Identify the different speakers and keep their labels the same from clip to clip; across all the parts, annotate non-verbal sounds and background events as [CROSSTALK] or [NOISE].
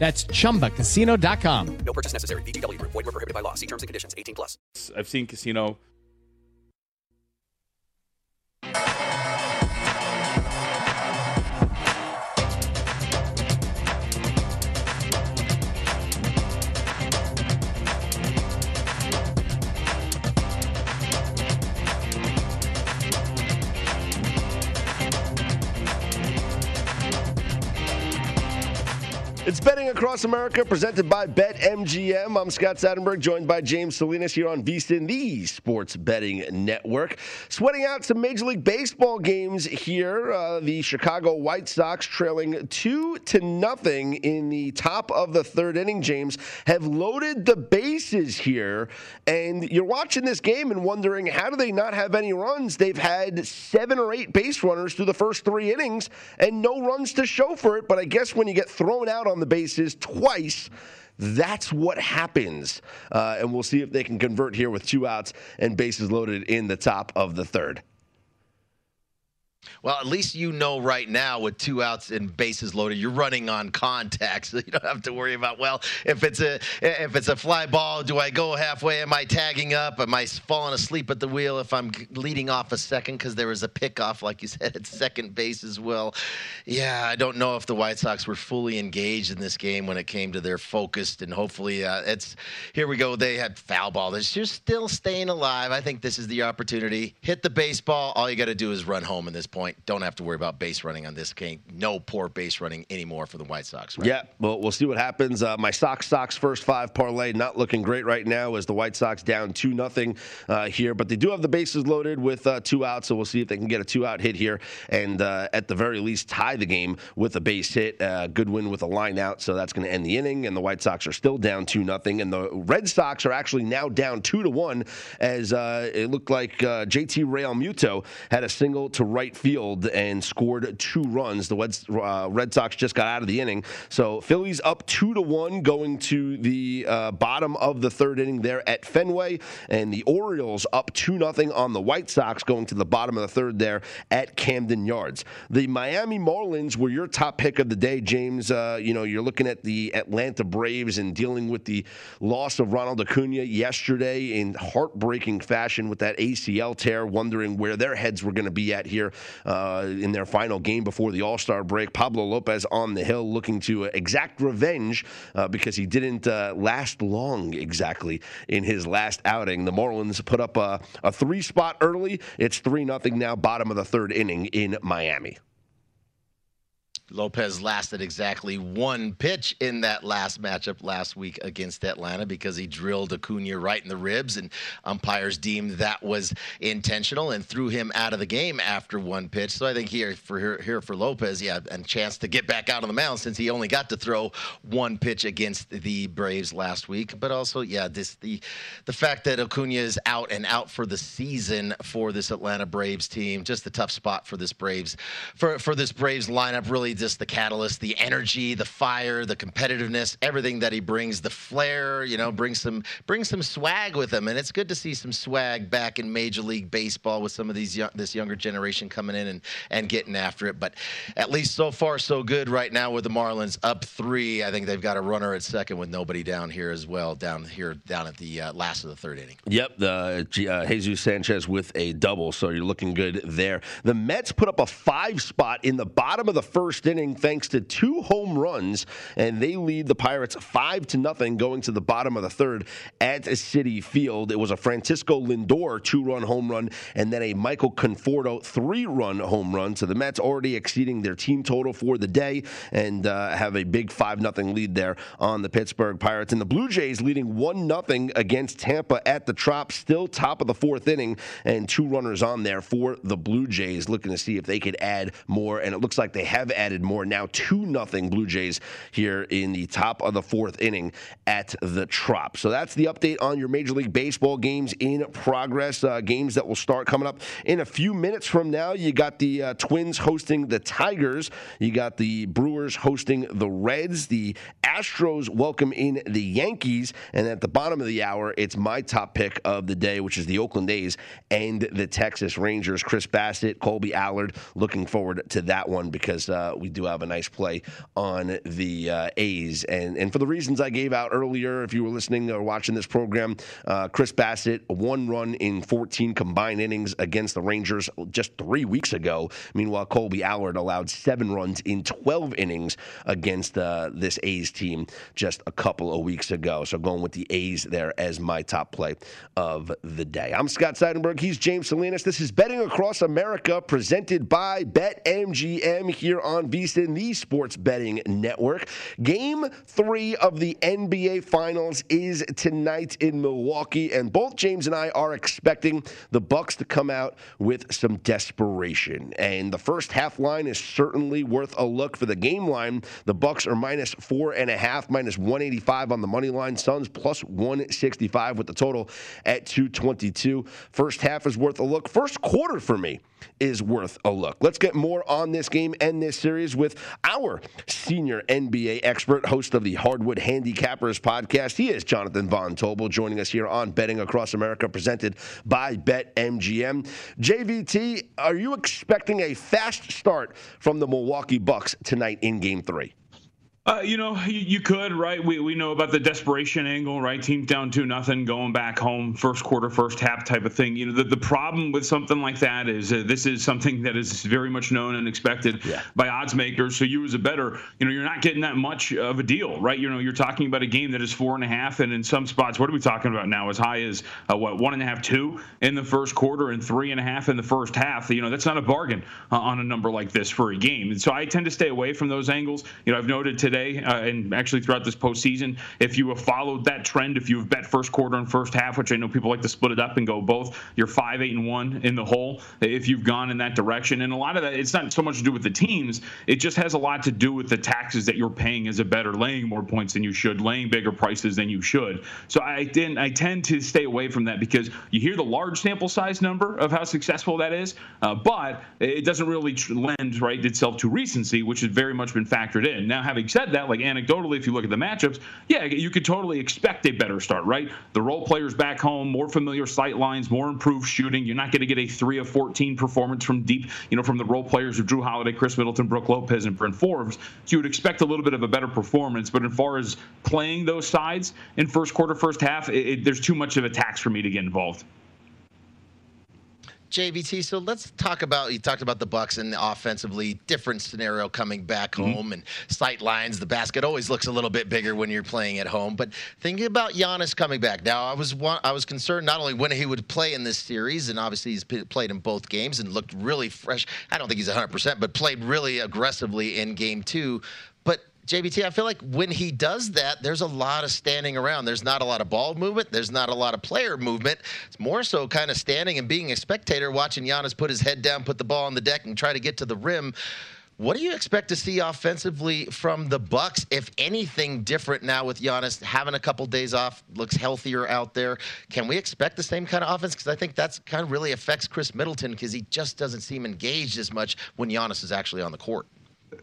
Speaker 1: That's chumbacasino.com.
Speaker 2: No purchase necessary. VGW Group. Void were prohibited by law. See terms and conditions. 18 plus.
Speaker 3: I've seen Casino.
Speaker 4: It's Betting Across America, presented by BetMGM. I'm Scott Seidenberg, joined by James Salinas here on VSIN, the Sports Betting Network. Sweating out some Major League Baseball games here. Uh, the Chicago White Sox trailing two to nothing in the top of the third inning. James have loaded the bases here, and you're watching this game and wondering how do they not have any runs? They've had seven or eight base runners through the first three innings, and no runs to show for it. But I guess when you get thrown out on the bases twice. That's what happens. Uh, and we'll see if they can convert here with two outs and bases loaded in the top of the third.
Speaker 5: Well, at least you know right now with two outs and bases loaded, you're running on contact, [LAUGHS] so you don't have to worry about well, if it's a if it's a fly ball, do I go halfway? Am I tagging up? Am I falling asleep at the wheel if I'm leading off a second because there was a pickoff, like you [LAUGHS] said, at second base as well? Yeah, I don't know if the White Sox were fully engaged in this game when it came to their focused, and hopefully uh, it's here we go. They had foul ball. They're still staying alive. I think this is the opportunity. Hit the baseball. All you got to do is run home in this point. Don't have to worry about base running on this game. No poor base running anymore for the White Sox. Right?
Speaker 4: Yeah, well, we'll see what happens. Uh, my Sox Sox first five parlay not looking great right now as the White Sox down two nothing uh, here, but they do have the bases loaded with uh, two outs, so we'll see if they can get a two out hit here and uh, at the very least tie the game with a base hit. Uh, good win with a line out, so that's going to end the inning. And the White Sox are still down two nothing, and the Red Sox are actually now down two to one as uh, it looked like JT Realmuto had a single to right field and scored two runs. The Red, uh, Red Sox just got out of the inning. So Phillies up two to one going to the uh, bottom of the third inning there at Fenway. And the Orioles up 2 nothing on the White Sox going to the bottom of the third there at Camden Yards. The Miami Marlins were your top pick of the day, James. Uh, you know, you're looking at the Atlanta Braves and dealing with the loss of Ronald Acuna yesterday in heartbreaking fashion with that ACL tear, wondering where their heads were going to be at here uh, in their final game before the All Star break. Pablo Lopez on the hill looking to exact revenge uh, because he didn't uh, last long exactly in his last outing. The Marlins put up a, a three spot early. It's 3 0 now, bottom of the third inning in Miami.
Speaker 5: Lopez lasted exactly one pitch in that last matchup last week against Atlanta because he drilled Acuna right in the ribs, and umpires deemed that was intentional and threw him out of the game after one pitch. So I think here for here, for Lopez, yeah, and chance to get back out on the mound since he only got to throw one pitch against the Braves last week. But also, yeah, this the the fact that Acuna is out and out for the season for this Atlanta Braves team, just a tough spot for this Braves for for this Braves lineup. Really, just the catalyst, the energy, the fire, the competitiveness, everything that he brings, the flair. You know, brings some brings some swag with him, and it's good to see some swag back in Major League Baseball with some of these young, this younger generation coming in and and getting after it. But at least so far so good right now with the Marlins up three. I think they've got a runner at second with nobody down here as well. Down here, down at the uh, last of the third inning.
Speaker 4: Yep, the uh, Jesus Sanchez with a double, so you're looking good there. The Mets put up a five spot in the bottom of the first inning thanks to two home runs, and they lead the Pirates five to nothing going to the bottom of the third at Citi Field. It was a Francisco Lindor two-run home run, and then a Michael Conforto three-run home run. So the Mets already exceeding their team total for the day and uh, have a big five nothing lead there on the Pittsburgh Pirates. And the Blue Jays leading one nothing against Tampa at the Trop, still top of the fourth inning, and two runners on there for the Blue Jays, looking to see if they could add more. And it looks like they have added more now. Two nothing Blue Jays here in the top of the fourth inning at the Trop. So that's the update on your Major League Baseball games in progress. Uh, games that will start coming up in a few minutes from now. You got the uh, Twins hosting the Tigers. You got the Brewers hosting the Reds. The Astros welcome in the Yankees. And at the bottom of the hour, it's my top pick of the day, which is the Oakland A's and the Texas Rangers. Chris Bassitt, Kolby Allard. Looking forward to that one because uh, we do have a nice play on the uh, A's. And, and for the reasons I gave out earlier, if you were listening or watching this program, uh, Chris Bassitt, one run in 14 combined innings against the Rangers just three weeks ago. Meanwhile, Kolby Allard allowed seven runs in 12 innings against uh, this A's team just a couple of weeks ago. So going with the A's there as my top play of the day. I'm Scott Seidenberg. He's James Salinas. This is Betting Across America presented by BetMGM here on VSIN, the sports betting network. Game three of the NBA Finals is tonight in Milwaukee, and both James and I are expecting the Bucks to come out with some desperation. And the first half line is certainly worth a look for the game line. The Bucks are minus four and a half, minus 185 on the money line. Suns plus 165 with the total at 222. First half is worth a look. First quarter for me is worth a look. Let's get more on this game and this series with our senior NBA expert, host of the Hardwood Handicappers podcast. He is Jonathan Von Tobel, joining us here on Betting Across America, presented by BetMGM. JVT, are you expecting a fast start from the Milwaukee Bucks tonight in Game Three?
Speaker 3: Uh, you know, you, you, could, right? We, we know about the desperation angle, right? Teams down two nothing, going back home, first quarter, first half type of thing. You know, the, the problem with something like that is uh, this is something that is very much known and expected yeah. by odds makers. So you as a better, you know, you're not getting that much of a deal, right? You know, you're talking about a game that is four and a half, and in some spots, what are we talking about now? As high as uh, what one and a half, two in the first quarter, and three and a half in the first half. You know, that's not a bargain uh, on a number like this for a game. And so I tend to stay away from those angles. You know, I've noted today today uh, and actually throughout this postseason. If you have followed that trend, if you have bet first quarter and first half, which I know people like to split it up and go both, you're five, eight, and one in the hole. If you've gone in that direction, and a lot of that, it's not so much to do with the teams. It just has a lot to do with the taxes that you're paying as a better, laying more points than you should, laying bigger prices than you should. So I didn't. I tend to stay away from that because you hear the large sample size number of how successful that is, uh, but it doesn't really lend right itself to recency, which has very much been factored in. Now, having said said that, like anecdotally, if you look at the matchups, yeah, you could totally expect a better start, right? The role players back home, more familiar sight lines, more improved shooting. You're not going to get a three of 14 performance from deep, you know, from the role players of Jrue Holiday, Khris Middleton, Brook Lopez, and Bryn Forbes. So you would expect a little bit of a better performance. But as far as playing those sides in first quarter, first half, it, it, there's too much of a tax for me to get involved.
Speaker 5: JVT, so let's talk about you talked about the Bucks and the offensively different scenario coming back mm-hmm. home and sight lines. The basket always looks a little bit bigger when you're playing at home. But thinking about Giannis coming back now, I was I was concerned not only when he would play in this series, and obviously he's played in both games and looked really fresh. I don't think he's 100, percent but played really aggressively in Game Two. But JVT, I feel like when he does that, there's a lot of standing around. There's not a lot of ball movement. There's not a lot of player movement. It's more so kind of standing and being a spectator, watching Giannis put his head down, put the ball on the deck, and try to get to the rim. What do you expect to see offensively from the Bucks, if anything different now with Giannis having a couple days off, looks healthier out there? Can we expect the same kind of offense? Because I think that's kind of really affects Khris Middleton because he just doesn't seem engaged as much when Giannis is actually on the court.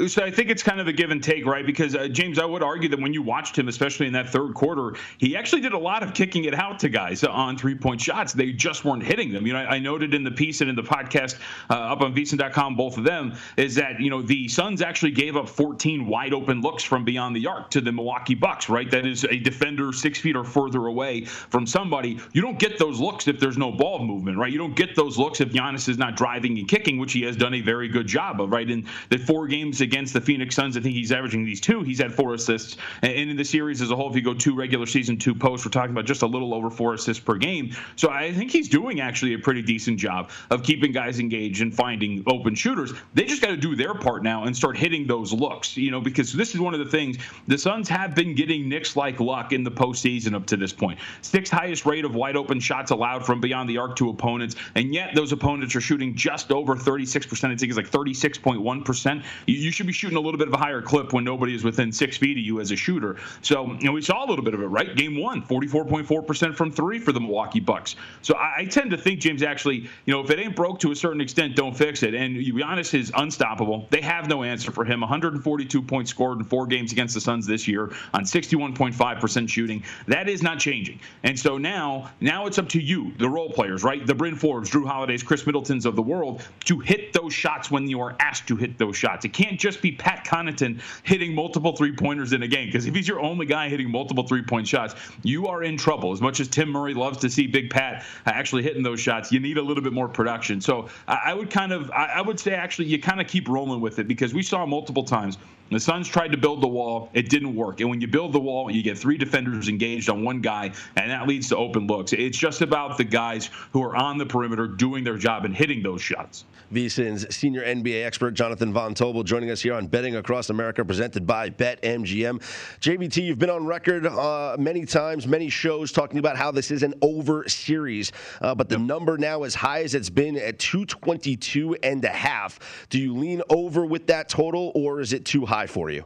Speaker 3: So I think it's kind of a give and take, right? Because uh, James, I would argue that when you watched him, especially in that third quarter, he actually did a lot of kicking it out to guys on three-point shots. They just weren't hitting them. You know, I, noted in the piece and in the podcast uh, up on VSiN.com, both of them, is that you know the Suns actually gave up 14 wide open looks from beyond the arc to the Milwaukee Bucks, right? That is a defender six feet or further away from somebody. You don't get those looks if there's no ball movement, right? You don't get those looks if Giannis is not driving and kicking, which he has done a very good job of, right? In the four games against the Phoenix Suns. I think he's averaging these two. He's had four assists. And in the series as a whole, if you go two regular season, two post, we're talking about just a little over four assists per game. So I think he's doing actually a pretty decent job of keeping guys engaged and finding open shooters. They just got to do their part now and start hitting those looks, you know, because this is one of the things the Suns have been getting Knicks like luck in the postseason up to this point. Sixth highest rate of wide open shots allowed from beyond the arc to opponents, and yet those opponents are shooting just over 36%. I think it's like 36.1%. You, you should be shooting a little bit of a higher clip when nobody is within six feet of you as a shooter. So, you know, we saw a little bit of it, right? Game one, 44.4% from three for the Milwaukee Bucks. So I, I, tend to think, James, actually, you know, if it ain't broke to a certain extent, don't fix it. And Giannis is unstoppable. They have no answer for him. 142 points scored in four games against the Suns this year on 61.5% shooting. That is not changing. And so now, now it's up to you, the role players, right? The Bryn Forbes, Jrue Holiday's, Khris Middletons of the world, to hit those shots when you are asked to hit those shots. It can't just be Pat Connaughton hitting multiple three pointers in a game. Because if he's your only guy hitting multiple three point shots, you are in trouble. As much as Tim Murray loves to see Big Pat actually hitting those shots, you need a little bit more production. So I would kind of, I would say actually, you kind of keep rolling with it because we saw multiple times the Suns tried to build the wall. It didn't work. And when you build the wall, you get three defenders engaged on one guy, and that leads to open looks. It's just about the guys who are on the perimeter doing their job and hitting those shots.
Speaker 4: VSiN's senior NBA expert Jonathan Von Tobel joining us here on Betting Across America, presented by BetMGM. JVT, you've been on record uh, many times, many shows, talking about how this is an over series, uh, but the yep. number now as high as it's been at 222 and a half. Do you lean over with that total, or is it too high? high for you.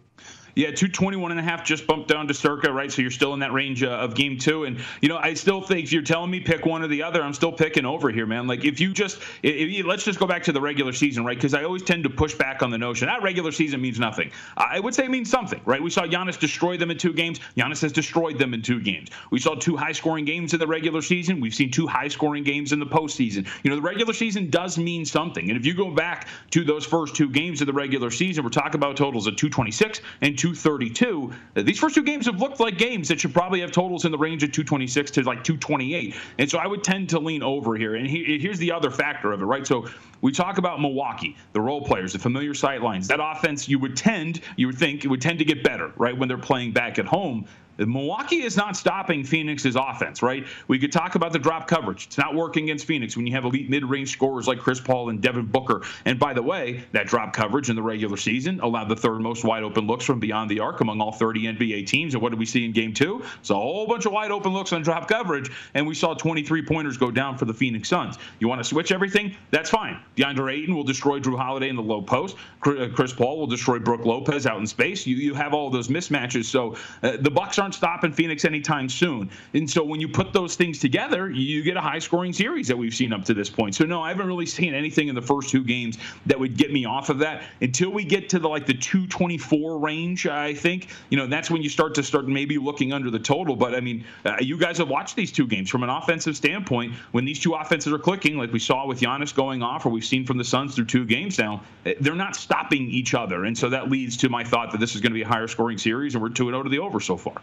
Speaker 3: Yeah, 221 and a half just bumped down to circa, right? So you're still in that range uh, of game two. And, you know, I still think if you're telling me pick one or the other, I'm still picking over here, man. Like, if you just, if you, let's just go back to the regular season, right? Because I always tend to push back on the notion that regular season means nothing. I would say it means something, right? We saw Giannis destroy them in two games. Giannis has destroyed them in two games. We saw two high scoring games in the regular season. We've seen two high scoring games in the postseason. You know, the regular season does mean something. And if you go back to those first two games of the regular season, we're talking about totals of 226 and 232 uh, these first two games have looked like games that should probably have totals in the range of 226 to like 228. And so I would tend to lean over here. And he, here's the other factor of it, right? So we talk about Milwaukee, the role players, the familiar sight lines. That offense, you would tend, you would think, it would tend to get better, right, when they're playing back at home. Milwaukee is not stopping Phoenix's offense, right? We could talk about the drop coverage. It's not working against Phoenix when you have elite mid-range scorers like Chris Paul and Devin Booker. And by the way, that drop coverage in the regular season allowed the third most wide open looks from beyond the arc among all 30 NBA teams. And what did we see in game two? It's a whole bunch of wide open looks on drop coverage, and we saw 23 pointers go down for the Phoenix Suns. You want to switch everything? That's fine. DeAndre Ayton will destroy Jrue Holiday in the low post. Chris Paul will destroy Brook Lopez out in space. You you have all those mismatches. So uh, the Bucks aren't stopping Phoenix anytime soon. And so when you put those things together, you get a high scoring series that we've seen up to this point. So no, I haven't really seen anything in the first two games that would get me off of that until we get to the like the 224 range. I think you know that's when you start to start maybe looking under the total. But I mean, uh, you guys have watched these two games from an offensive standpoint. When these two offenses are clicking, like we saw with Giannis going off, or we've seen from the Suns through two games now, eh, they're not stopping each other, and so that leads to my thought that this is going to be a higher scoring series, and we're two and zero oh to the over so far.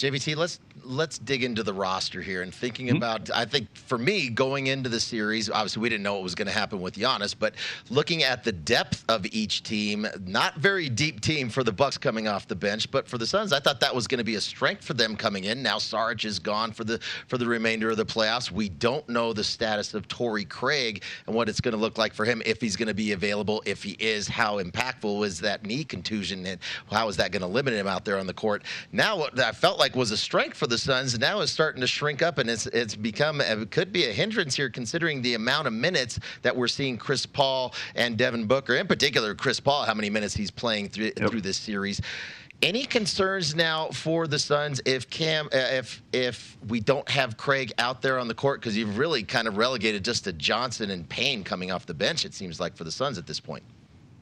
Speaker 5: JVT, let's let's dig into the roster here and thinking
Speaker 3: Mm-hmm.
Speaker 5: about. I think for me, going into the series, obviously we didn't know what was going to happen with Giannis, but looking at the depth of each team, not very deep team for the Bucks coming off the bench, but for the Suns, I thought that was going to be a strength for them coming in. Now Sarge is gone for the for the remainder of the playoffs. We don't know the status of Torrey Craig and what it's going to look like for him if he's going to be available. If he is, how impactful was that knee contusion and how is that going to limit him out there on the court? Now what I felt like was a strength for the Suns now is starting to shrink up and it's it's become it could be a hindrance here considering the amount of minutes that we're seeing Chris Paul and Devin Booker, in particular Chris Paul, how many minutes he's playing through through this series. Any concerns now for the Suns if Cam uh, if if we don't have Craig out there on the court because you've really kind of relegated just to Johnson and Payne coming off the bench it seems like for the Suns at this point.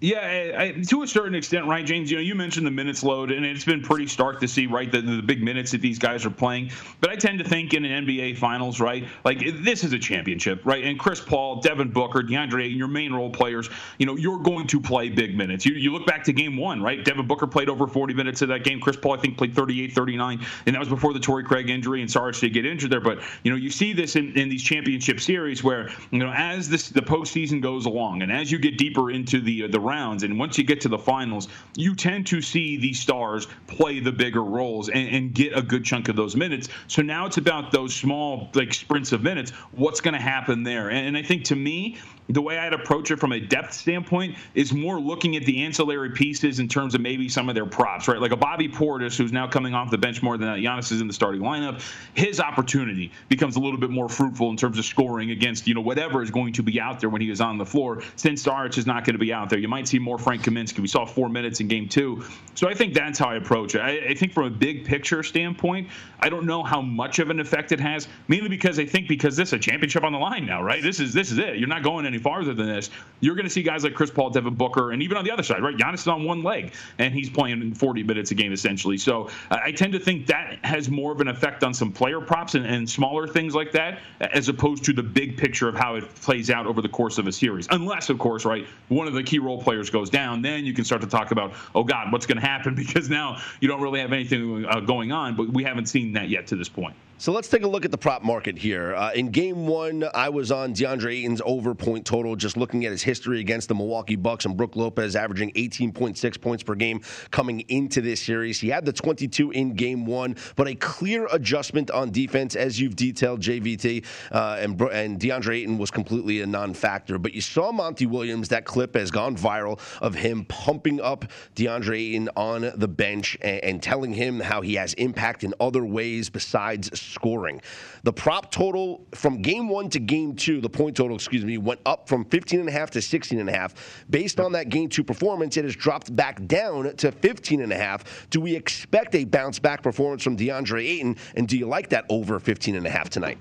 Speaker 3: Yeah, I, I, to a certain extent, right, James. You know, you mentioned the minutes load, and it's been pretty stark to see, right, the, the big minutes that these guys are playing. But I tend to think in an NBA Finals, right, like this is a championship, right? And Chris Paul, Devin Booker, DeAndre, Ayton, your main role players, you know, you're going to play big minutes. You, you look back to Game One, right? Devin Booker played over 40 minutes of that game. Chris Paul, I think, played 38, 39, and that was before the Torrey Craig injury. And sorry to get injured there, but you know, you see this in, in these championship series where you know, as this the postseason goes along, and as you get deeper into the uh, the rounds, and once you get to the finals, you tend to see these stars play the bigger roles and, and get a good chunk of those minutes. So now it's about those small like sprints of minutes. What's going to happen there? And, and I think to me, the way I'd approach it from a depth standpoint is more looking at the ancillary pieces in terms of maybe some of their props, right? Like a Bobby Portis, who's now coming off the bench more than that. Giannis is in the starting lineup. His opportunity becomes a little bit more fruitful in terms of scoring against, you know, whatever is going to be out there when he is on the floor. Since Starch is not going to be out there, you might see more Frank Kaminsky. We saw four minutes in game two. So I think that's how I approach it. I, I think from a big picture standpoint, I don't know how much of an effect it has, mainly because I think because this is a championship on the line now, right? This is this is it. You're not going any farther than this. You're going to see guys like Chris Paul, Devin Booker, and even on the other side, right? Giannis is on one leg, and he's playing 40 minutes a game essentially. So I tend to think that has more of an effect on some player props and, and smaller things like that, as opposed to the big picture of how it plays out over the course of a series. Unless, of course, right, one of the key role players goes down, then you can start to talk about, oh God, what's going to happen? [LAUGHS] Because now you don't really have anything uh, going on, but we haven't seen that yet to this point.
Speaker 4: So let's take a look at the prop market here. Uh, in game one, I was on DeAndre Ayton's over point total, just looking at his history against the Milwaukee Bucks and Brook Lopez averaging 18.6 points per game coming into this series. He had the 22 in game one, but a clear adjustment on defense, as you've detailed, JVT, uh, and, and DeAndre Ayton was completely a non factor. But you saw Monty Williams, that clip has gone viral of him pumping up DeAndre Ayton on the bench and, and telling him how he has impact in other ways besides scoring. The prop total from game one to game two, the point total, excuse me, went up from 15 and a half to 16 and a half. Based on that game two performance, it has dropped back down to 15 and a half. Do we expect a bounce back performance from DeAndre Ayton? And do you like that over 15 and a half tonight?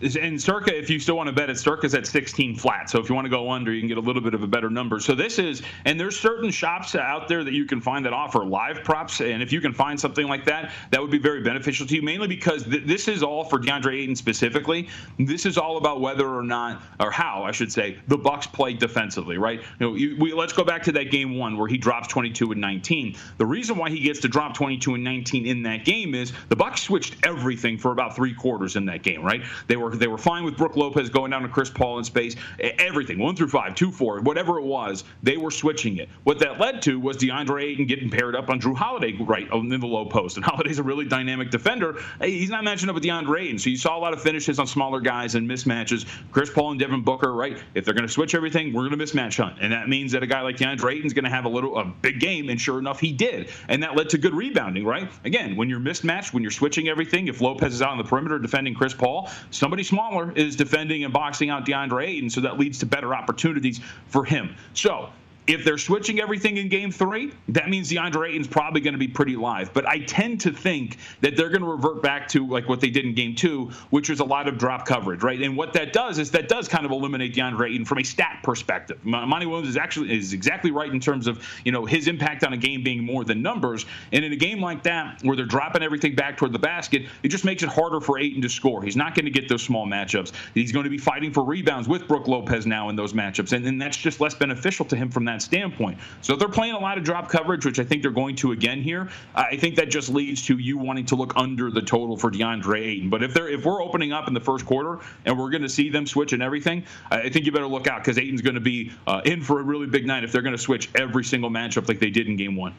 Speaker 3: And Circa, if you still want to bet it, Circa's at 16 flat. So if you want to go under, you can get a little bit of a better number. So this is, and there's certain shops out there that you can find that offer live props. And if you can find something like that, that would be very beneficial to you, mainly because th- this is all for DeAndre Ayton specifically. This is all about whether or not, or how I should say, the Bucks play defensively, right? You know, you, we, let's go back to that game one where he drops 22 and 19. The reason why he gets to drop 22 and 19 in that game is the Bucks switched everything for about three quarters in that game, right? They were they were fine with Brook Lopez going down to Chris Paul in space. Everything, one through five, two, four, whatever it was, they were switching it. What that led to was DeAndre Ayton getting paired up on Jrue Holiday right in the low post. And [LAUGHS] Holiday's a really dynamic defender. He's not matching up with DeAndre Ayton. So you saw a lot of finishes on smaller guys and mismatches. Chris Paul and Devin Booker, right? If they're going to switch everything, we're going to mismatch hunt. And that means that a guy like DeAndre Ayton's going to have a little a big game. And sure enough, he did. And that led to good rebounding, right? Again, when you're mismatched, when you're switching everything, if Lopez is out on the perimeter defending Chris Paul, somebody smaller is defending and boxing out DeAndre Ayton, so that leads to better opportunities for him. So if they're switching everything in game three, that means DeAndre Ayton's probably going to be pretty live. But I tend to think that they're going to revert back to like what they did in game two, which was a lot of drop coverage, right? And what that does is that does kind of eliminate DeAndre Ayton from a stat perspective. Monty Williams is actually is exactly right in terms of you know his impact on a game being more than numbers. And in a game like that, where they're dropping everything back toward the basket, it just makes it harder for Ayton to score. He's not going to get those small matchups. He's going to be fighting for rebounds with Brook Lopez now in those matchups, and, and that's just less beneficial to him from that that standpoint. So they're playing a lot of drop coverage, which I think they're going to again here, I think that just leads to you wanting to look under the total for DeAndre Ayton. But if they're if we're opening up in the first quarter and we're going to see them switch and everything, I think you better look out because Ayton's going to be uh, in for a really big night if they're going to switch every single matchup like they did in Game One.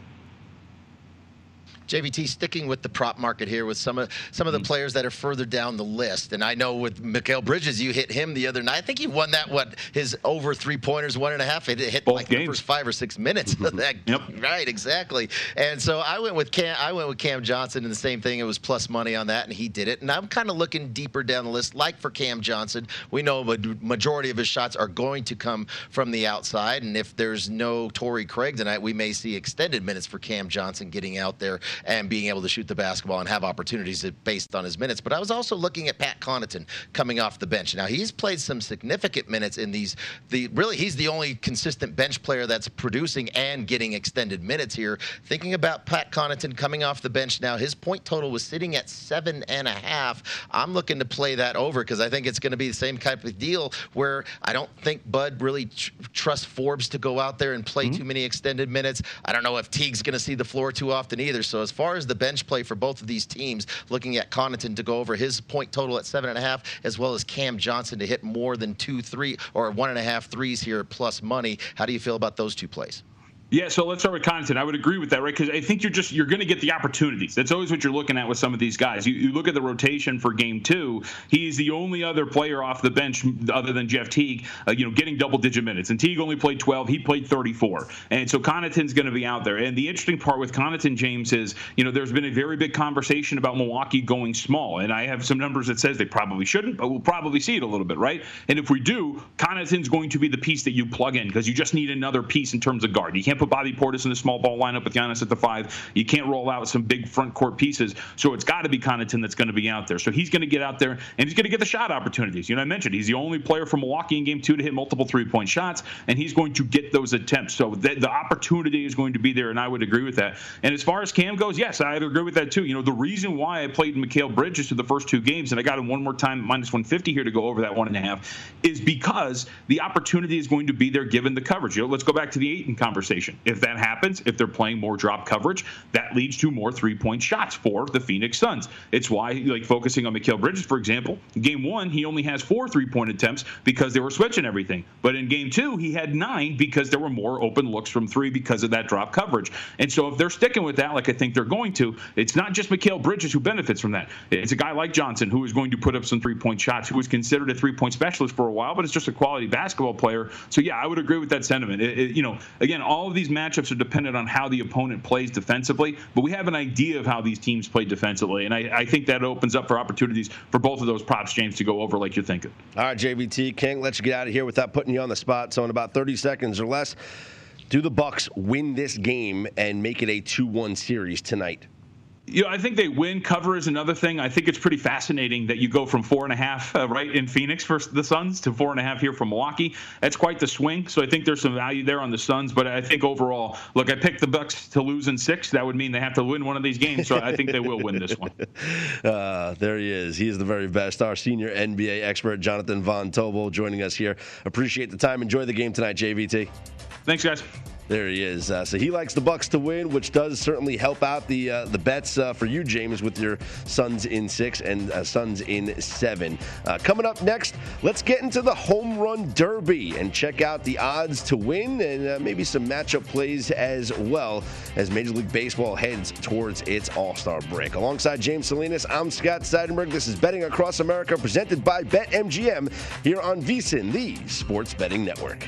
Speaker 5: JVT sticking with the prop market here with some of some of the mm-hmm. players that are further down the list. And I know with Mikal Bridges, you hit him the other night. I think he won that what his over three pointers, one and a half. It hit
Speaker 3: Both
Speaker 5: like
Speaker 3: games.
Speaker 5: the first five or six minutes. [LAUGHS] that,
Speaker 3: yep.
Speaker 5: Right, exactly. And so I went with Cam. I went with Cam Johnson, and the same thing. It was plus money on that, and he did it. And I'm kind of looking deeper down the list. Like for Cam Johnson, we know a majority of his shots are going to come from the outside, and if there's no Torrey Craig tonight, we may see extended minutes for Cam Johnson getting out there and being able to shoot the basketball and have opportunities based on his minutes. But I was also looking at Pat Connaughton coming off the bench. Now he's played some significant minutes in these. The really he's the only consistent bench player that's producing and getting extended minutes here. Thinking about Pat Connaughton coming off the bench now, his point total was sitting at seven and a half. I'm looking to play that over because I think it's going to be the same type of deal where I don't think Bud really tr- trusts Forbes to go out there and play mm-hmm. too many extended minutes. I don't know if Teague's going to see the floor too often either. So as far as the bench play for both of these teams. Looking at Connaughton to go over his point total at seven and a half, as well as Cam Johnson to hit more than two, three, or one and a half threes here plus money. How do you feel about those two plays?
Speaker 3: Yeah, so let's start with Connaughton. I would agree with that, right? Because I think you're just you're going to get the opportunities. That's always what you're looking at with some of these guys. You, you, look at the rotation for Game Two. He's the only other player off the bench other than Jeff Teague, uh, you know, getting double-digit minutes. And Teague only played 12. He played 34. And so Connaughton's going to be out there. And the interesting part with Connaughton, James, is you know there's been a very big conversation about Milwaukee going small, and I have some numbers that says they probably shouldn't, but we'll probably see it a little bit, right? And if we do, Connaughton's going to be the piece that you plug in because you just need another piece in terms of guard. You can't put Bobby Portis in the small ball lineup with Giannis at the five. You can't roll out some big front court pieces. So it's got to be Connaughton that's going to be out there. So he's going to get out there and he's going to get the shot opportunities. You know, I mentioned he's the only player from Milwaukee in game two to hit multiple three point shots, and he's going to get those attempts. So the, the opportunity is going to be there, and I would agree with that. And as far as Cam goes, yes, I agree with that too. You know, the reason why I played Mikal Bridges to the first two games, and I got him one more time minus 150 here to go over that one and a half, is because the opportunity is going to be there given the coverage. You know, let's go back to the Ayton conversation. If that happens, if they're playing more drop coverage, that leads to more three point shots for the Phoenix Suns. It's why, like focusing on Mikal Bridges, for example, game one, he only has four three point attempts because they were switching everything. But in game two, he had nine because there were more open looks from three because of that drop coverage. And so if they're sticking with that, like I think they're going to, it's not just Mikal Bridges who benefits from that. It's a guy like Johnson who is going to put up some three point shots, who was considered a three point specialist for a while, but it's just a quality basketball player. So yeah, I would agree with that sentiment. It, it, you know, again, all of these matchups are dependent on how the opponent plays defensively, but we have an idea of how these teams play defensively, and I, I think that opens up for opportunities for both of those props, James, to go over like you're thinking.
Speaker 4: All right, JVT, can't let you get out of here without putting you on the spot. So in about 30 seconds or less, do the Bucks win this game and make it a 2-1 series tonight?
Speaker 3: You know, I think they win. Cover is another thing. I think it's pretty fascinating that you go from four and a half uh, right in Phoenix for the Suns to four and a half here from Milwaukee. That's quite the swing. So I think there's some value there on the Suns. But I think overall, look, I picked the Bucks to lose in six. That would mean they have to win one of these games. So I think they will win this one. [LAUGHS]
Speaker 4: Uh, there he is. He is the very best. Our senior NBA expert, Jonathan Von Tobel, joining us here. Appreciate the time. Enjoy the game tonight, JVT.
Speaker 3: Thanks, guys.
Speaker 4: There he is. Uh, so he likes the Bucks to win, which does certainly help out the uh, the bets uh, for you, James, with your Suns in six and uh, Suns in seven. Uh, coming up next, let's get into the home run derby and check out the odds to win and uh, maybe some matchup plays as well as Major League Baseball heads towards its All Star break. Alongside James Salinas, I'm Scott Seidenberg. This is Betting Across America, presented by BetMGM here on VSIN, the Sports Betting Network.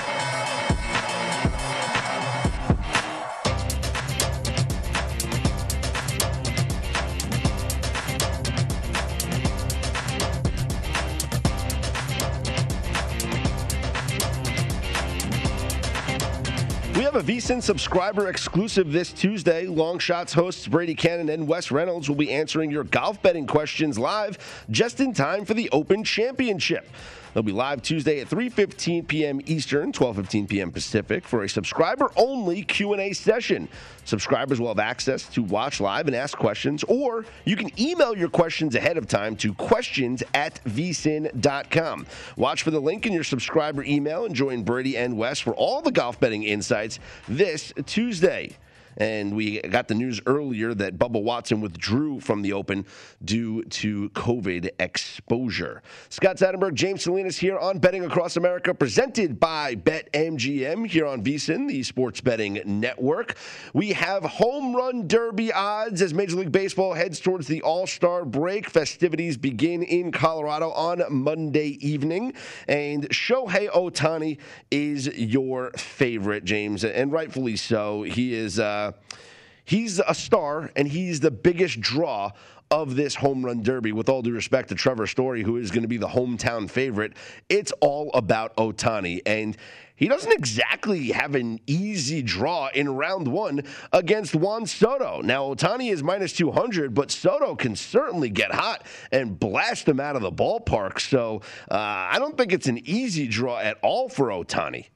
Speaker 4: Have a VSIN subscriber exclusive this Tuesday. Long Shots hosts Brady Kannon and Wes Reynolds will be answering your golf betting questions live just in time for the Open Championship. They'll be live Tuesday at 3:15 p.m. Eastern, 12:15 p.m. Pacific for a subscriber-only Q&A session. Subscribers will have access to watch live and ask questions, or you can email your questions ahead of time to questions at vsin.com. Watch for the link in your subscriber email and join Brady and Wes for all the golf betting insights this Tuesday. And we got the news earlier that Bubba Watson withdrew from the Open due to COVID exposure. Scott Seidenberg, James Salinas here on Betting Across America, presented by BetMGM here on VSIN, the sports betting network. We have home run derby odds as Major League Baseball heads towards the All Star break. Festivities begin in Colorado on Monday evening. And Shohei Ohtani is your favorite, James, and rightfully so. He is. Uh, he's a star and he's the biggest draw of this home run derby. With all due respect to Trevor Story, who is going to be the hometown favorite, it's all about Ohtani. And he doesn't exactly have an easy draw in round one against Juan Soto. Now, Ohtani is minus 200, but Soto can certainly get hot and blast him out of the ballpark. So uh, I don't think it's an easy draw at all for Ohtani.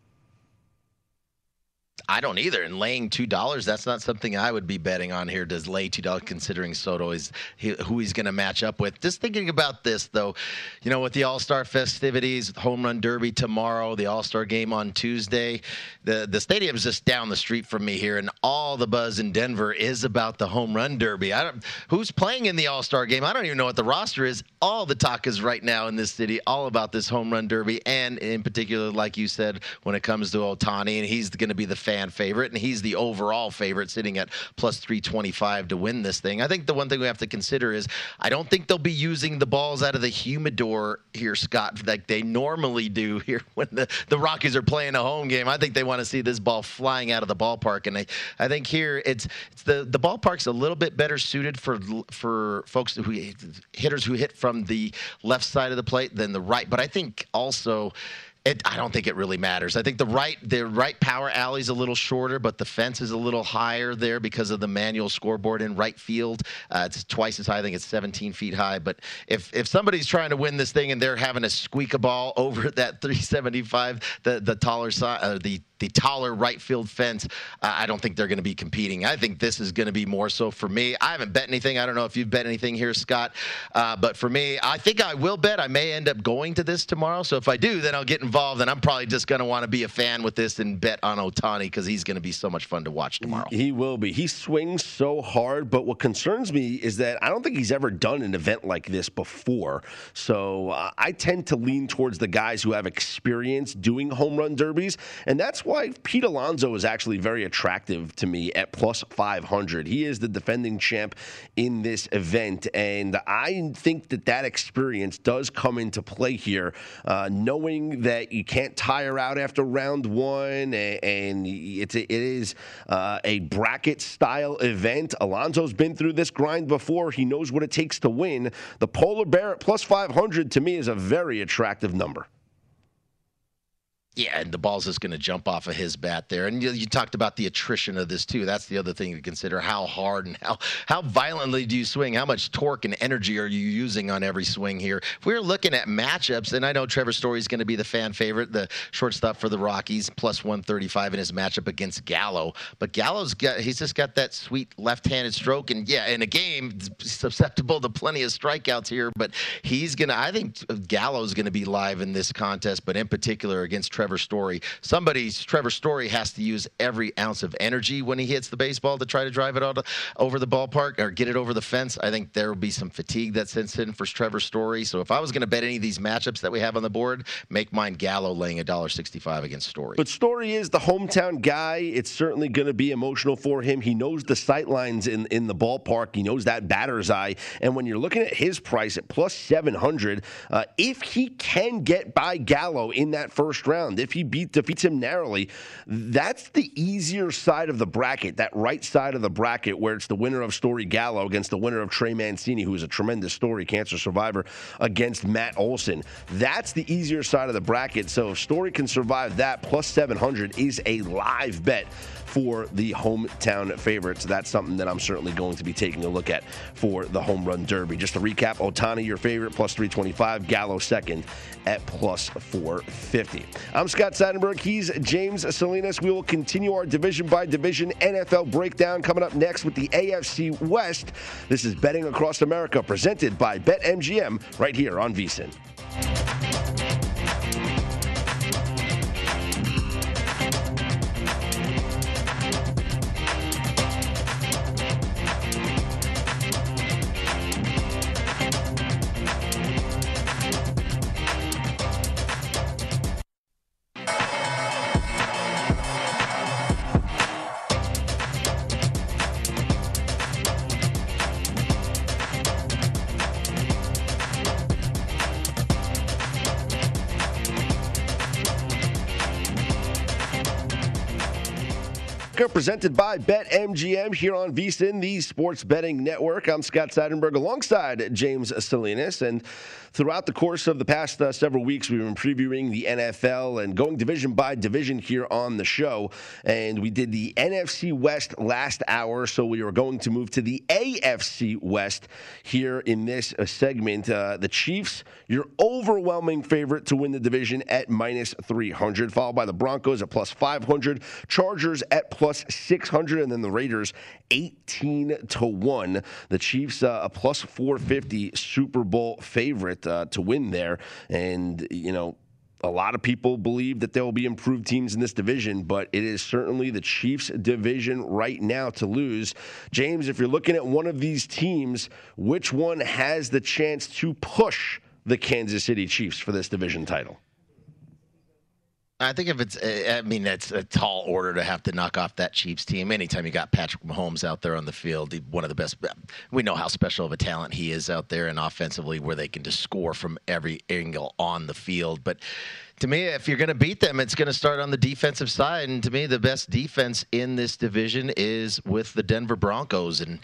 Speaker 5: I don't either. And laying two dollars, that's not something I would be betting on here. Does lay two dollars considering Soto is he, who he's going to match up with? Just thinking about this though, you know, with the All Star festivities, home run derby tomorrow, the All Star game on Tuesday, the the stadium's just down the street from me here, and all the buzz in Denver is about the home run derby. I don't who's playing in the All Star game. I don't even know what the roster is. All the talk is right now in this city all about this home run derby, and in particular, like you said, when it comes to Ohtani, and he's going to be the fan favorite, and he's the overall favorite, sitting at plus 325 to win this thing. I think the one thing we have to consider is I don't think they'll be using the balls out of the humidor here, Scott, like they normally do here [LAUGHS] when the, the Rockies are playing a home game. I think they want to see this ball flying out of the ballpark, and I, I think here it's it's the the ballpark's a little bit better suited for for folks who hitters who hit from the left side of the plate than the right. But I think also It, I don't think it really matters. I think the right the right power alley is a little shorter, but the fence is a little higher there because of the manual scoreboard in right field. Uh, it's twice as high. I think it's 17 feet high. But if if somebody's trying to win this thing and they're having to squeak a ball [LAUGHS] over that 375, the the taller side, uh, the the taller right field fence, uh, I don't think they're going to be competing. I think this is going to be more so for me. I haven't bet anything. I don't know if you've bet anything here, Scott. Uh, but for me, I think I will bet. I may end up going to this tomorrow. So if I do, then I'll get involved. And I'm probably just going to want to be a fan with this and bet on Ohtani because he's going to be so much fun to watch tomorrow.
Speaker 4: He will be. He swings so hard. But what concerns me is that I don't think he's ever done an event like this before. So uh, I tend to lean towards the guys who have experience doing home run derbies. And that's why Pete Alonso is actually very attractive to me at plus 500. He is the defending champ in this event, and I think that that experience does come into play here, uh, knowing that you can't tire out after round one, and it's a, it is uh, a bracket style event. Alonso's been through this grind before. He knows what it takes to win. The Polar Bear at plus 500 to me is a very attractive number.
Speaker 5: Yeah, and the ball's just going to jump off of his bat there. And you, you, talked about the attrition of this too. That's the other thing to consider: how hard and how how violently do you swing? How much torque and energy are you using on every swing here? If we're looking at matchups, and I know Trevor Story is going to be the fan favorite, the shortstop for the Rockies, plus 135 in his matchup against Gallo. But Gallo's got he's just got that sweet left-handed stroke, and yeah, in a game susceptible to plenty of strikeouts here. But he's gonna, I think Gallo's going to be live in this contest, but in particular against Trevor. Trevor Story. Somebody's Trevor Story has to use every ounce of energy when he hits the baseball to try to drive it out over the ballpark or get it over the fence. I think there will be some fatigue that sets in for Trevor Story. So if I was going to bet any of these matchups that we have on the board, make mine Gallo laying a dollar sixty-five against Story.
Speaker 4: But Story is the hometown guy. It's certainly going to be emotional for him. He knows the sight lines in in the ballpark. He knows that batter's eye. And when you're looking at his price at plus seven hundred, uh, if he can get by Gallo in that first round if he beat defeats him narrowly, that's the easier side of the bracket, that right side of the bracket where it's the winner of Story Gallo against the winner of Trey Mancini, who is a tremendous story, cancer survivor, against Matt Olson. That's the easier side of the bracket. So if Story can survive that, plus 700 is a live bet for the hometown favorites. That's something that I'm certainly going to be taking a look at for the home run derby. Just to recap, Ohtani, your favorite, plus 325, Gallo second at plus 450. I'm Scott Seidenberg. He's James Salinas. We will continue our division by division NFL breakdown coming up next with the AFC West. This is Betting Across America presented by BetMGM right here on VSIN. Presented by BetMGM here on VSIN, the sports betting network. I'm Scott Seidenberg alongside James Salinas. And throughout the course of the past uh, several weeks, we've been previewing the NFL and going division by division here on the show. And we did the NFC West last hour, so we are going to move to the AFC West here in this uh, segment. Uh, the Chiefs, your overwhelming favorite to win the division at minus 300, followed by the Broncos at plus 500, Chargers at plus 600, and then the Raiders 18 to 1. The Chiefs, uh, a plus 450 Super Bowl favorite uh, to win there. And, you know, a lot of people believe that there will be improved teams in this division, but it is certainly the Chiefs' division right now to lose. James, if you're looking at one of these teams, which one has the chance to push the Kansas City Chiefs for this division title?
Speaker 5: I think if it's, eh, I mean, it's a tall order to have to knock off that Chiefs team. Anytime you got Patrick Mahomes out there on the field, one of the best. We know how special of a talent he is out there, and offensively, where they can just score from every angle on the field. But to me, if you're going to beat them, it's going to start on the defensive side. And to me, the best defense in this division is with the Denver Broncos. And,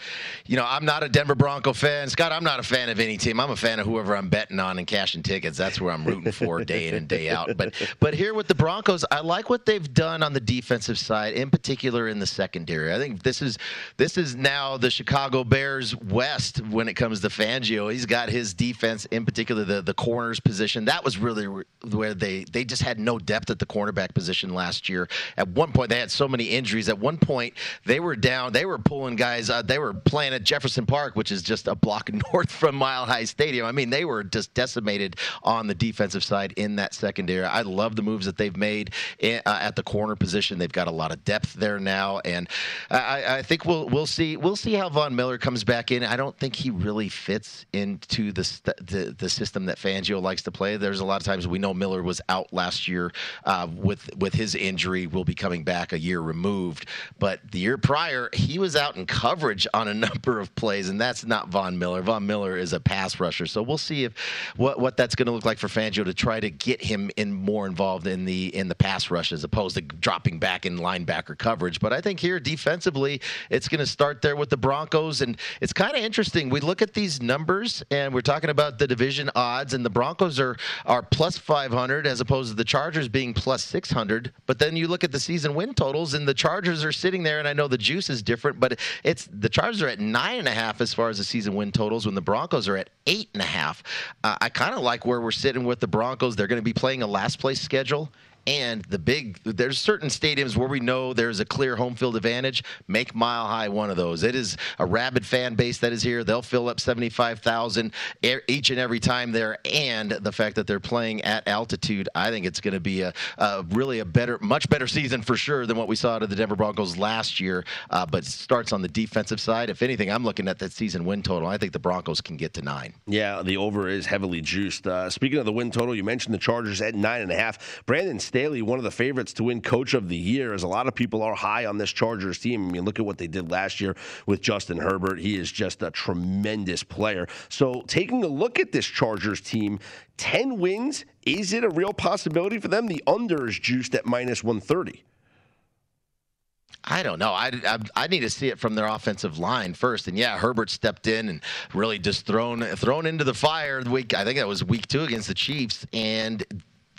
Speaker 5: you know, I'm not a Denver Bronco fan. Scott, I'm not a fan of any team. I'm a fan of whoever I'm betting on and cashing tickets. That's where I'm rooting for [LAUGHS] day in and day out. But, but here with the Broncos, I like what they've done on the defensive side, in particular in the secondary. I think this is this is now the Chicago Bears West when it comes to Fangio. He's got his defense, in particular the the corners position. That was really where they they just had no depth at the cornerback position last year. At one point, they had so many injuries. At one point, they were down. They were pulling guys. Uh, they were playing at Jefferson Park, which is just a block [LAUGHS] north from Mile High Stadium. I mean, they were just decimated on the defensive side in that secondary. I love the moves that they've made in, uh, at the corner position. They've got a lot of depth there now, and I, I think we'll we'll see we'll see how Von Miller comes back in. I don't think he really fits into the the, the system that Fangio likes to play. There's a lot of times we know Miller was out last year uh, with with his injury. Will be coming back a year removed, but the year prior he was out in coverage on a [LAUGHS] number of plays, and that's not Von Miller. Von Miller is a pass rusher, so we'll see if what what that's going to look like for Fangio to try to get him in more involved in the in the pass rush as opposed to dropping back in linebacker coverage. But I think here defensively, it's going to start there with the Broncos, and it's kind of interesting. We look at these numbers, and we're talking about the division odds, and the Broncos are are plus 500 as opposed to the Chargers being plus 600. But then you look at the season win totals, and the Chargers are sitting there, and I know the juice is different, but it's the Chargers are at nine and a half as far as the season win totals, when the Broncos are at eight and a half. Uh, I kind of like where we're sitting with the Broncos. They're going to be playing a last place schedule and the big there's certain stadiums where we know there's a clear home field advantage. Make mile high one of those. It is a rabid fan base that is here. They'll fill up 75000 each and every time there. And the fact that they're playing at altitude i think it's going to be a, a, really a better much better season for sure than what we saw out of the denver broncos last year. Uh, but starts on the defensive side. If anything i'm looking at that season win total. I think the broncos can get to nine.
Speaker 4: Yeah the over is heavily juiced. Uh, speaking of the win total you mentioned the chargers at nine and a half. Brandon Staley, one of the favorites to win Coach of the Year, as a lot of people are high on this Chargers team. I mean, look at what they did last year with Justin Herbert. He is just a tremendous player. So, taking a look at this Chargers team, 10 wins, is it a real possibility for them? The under is juiced at minus 130.
Speaker 5: I don't know. I, I, I, need to see it from their offensive line first. And yeah, Herbert stepped in and really just thrown thrown into the fire. Week I think that was week two against the Chiefs, and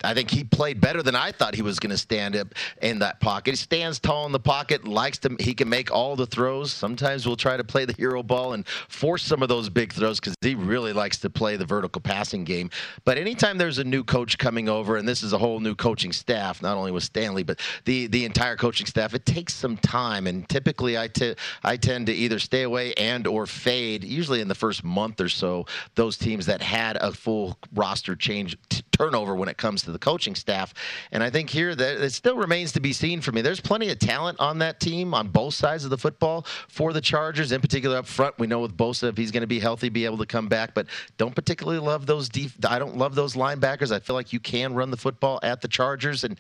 Speaker 5: I think he played better than I thought he was going to stand up in that pocket. He stands tall in the pocket, likes to he can make all the throws. Sometimes we'll try to play the hero ball and force some of those big throws because he really likes to play the vertical passing game. But anytime there's a new coach coming over, and this is a whole new coaching staff, not only with Staley but the the entire coaching staff, it takes some time. And typically, I, t- I tend to either stay away and or fade. Usually in the first month or so, those teams that had a full roster change t- turnover when it comes to the coaching staff. And I think here that it still remains to be seen for me. There's plenty of talent on that team on both sides of the football for the Chargers, in particular up front. We know with Bosa, if he's going to be healthy, be able to come back. But don't particularly love those deep. I don't love those linebackers. I feel like you can run the football at the Chargers, and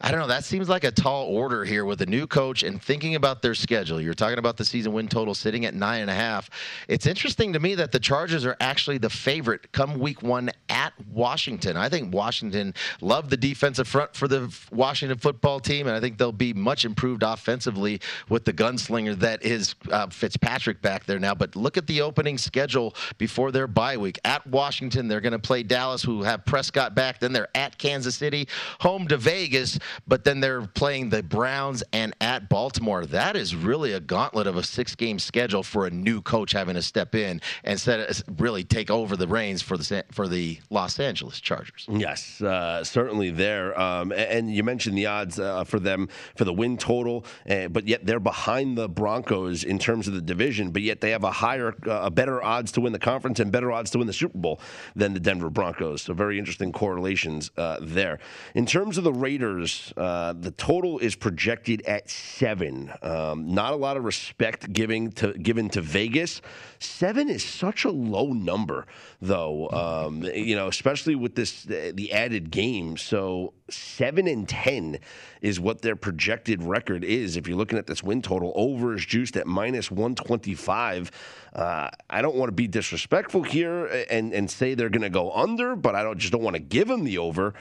Speaker 5: I don't know. That seems like a tall order here with a new coach and thinking about their schedule. You're talking about the season win total sitting at nine and a half. It's interesting to me that the Chargers are actually the favorite come week one at Washington. I think Washington love the defensive front for the Washington football team, and I think they'll be much improved offensively with the gunslinger that is uh, Fitzpatrick back there now. But look at the opening schedule before their bye week. At Washington, they're going to play Dallas, who have Prescott back. Then they're at Kansas City, home to Vegas, but then they're playing the Browns and at Baltimore. That is really a gauntlet of a six game schedule for a new coach having to step in and set, really take over the reins for the, for the Los Angeles Chargers.
Speaker 4: Yes, uh, certainly there. Um, and you mentioned the odds uh, for them for the win total, uh, but yet they're behind the Broncos in terms of the division. But yet they have a higher, uh, a better odds to win the conference and better odds to win the Super Bowl than the Denver Broncos. So very interesting correlations uh, there. In terms of the Raiders, uh, the total is projected at seven. Um, not a lot of respect giving to given to Vegas. Seven is such a low number, though. Um, you know, especially with this the added game. So seven and ten is what their projected record is. If you're looking at this win total, over is juiced at minus one twenty five. Uh, I don't want to be disrespectful here and and say they're going to go under, but I don't just don't want to give them the over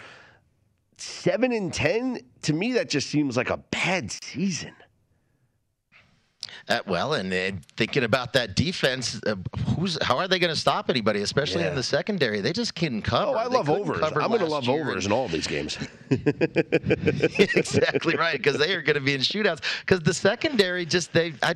Speaker 4: seven and ten. To me, that just seems like a bad season.
Speaker 5: Uh, well, and uh, thinking about that defense, uh, who's how are they going to stop anybody, especially
Speaker 4: Yeah.
Speaker 5: in the secondary? They just couldn't cover.
Speaker 4: Oh, I
Speaker 5: They
Speaker 4: love overs. I'm going to love overs in all these games. [LAUGHS]
Speaker 5: exactly right because they are going to be in shootouts because the secondary just they I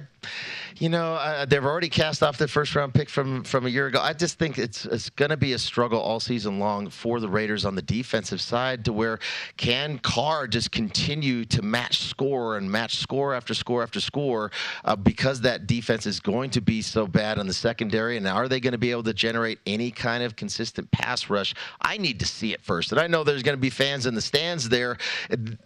Speaker 5: you know uh, they've already cast off their first round pick from from a year ago. I just think it's it's going to be a struggle all season long for the Raiders on the defensive side to where can Carr just continue to match score and match score after score after score uh, because that defense is going to be so bad on the secondary? And are they going to be able to generate any kind of consistent pass rush? I need to see it first. And I know there's going to be fans in the stands there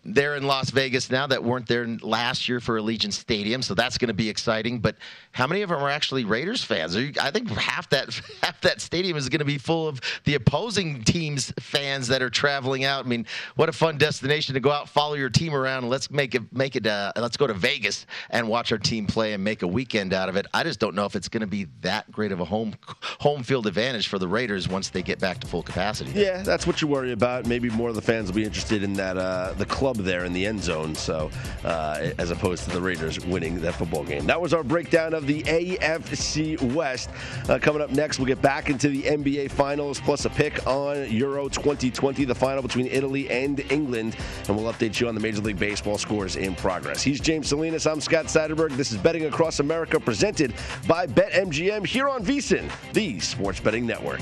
Speaker 5: they're in Las Vegas now that weren't there last year for Allegiant Stadium, so that's going to be exciting. But how many of them are actually Raiders fans? I think half that [LAUGHS] half that stadium is going to be full of the opposing team's fans that are traveling out. I mean, what a fun destination to go out, follow your team around. Let's make it make it. Uh, let's go to Vegas and watch our team play and make a weekend out of it. I just don't know if it's going to be that great of a home home field advantage for the Raiders once they get back to full capacity.
Speaker 4: Yeah, that's what you worry about. Maybe more of the fans will be interested in that uh, the club there in the end zone. So, uh, as opposed to the Raiders winning that football game. That was our breakdown of the AFC West. Uh, coming up next, we'll get back into the NBA Finals plus a pick on Euro 2020, the final between Italy and England, and we'll update you on the Major League Baseball scores in progress. He's James Salinas. I'm Scott Seidenberg. This is Betting Across America, presented by BetMGM here on VSIN, the Sports Betting Network.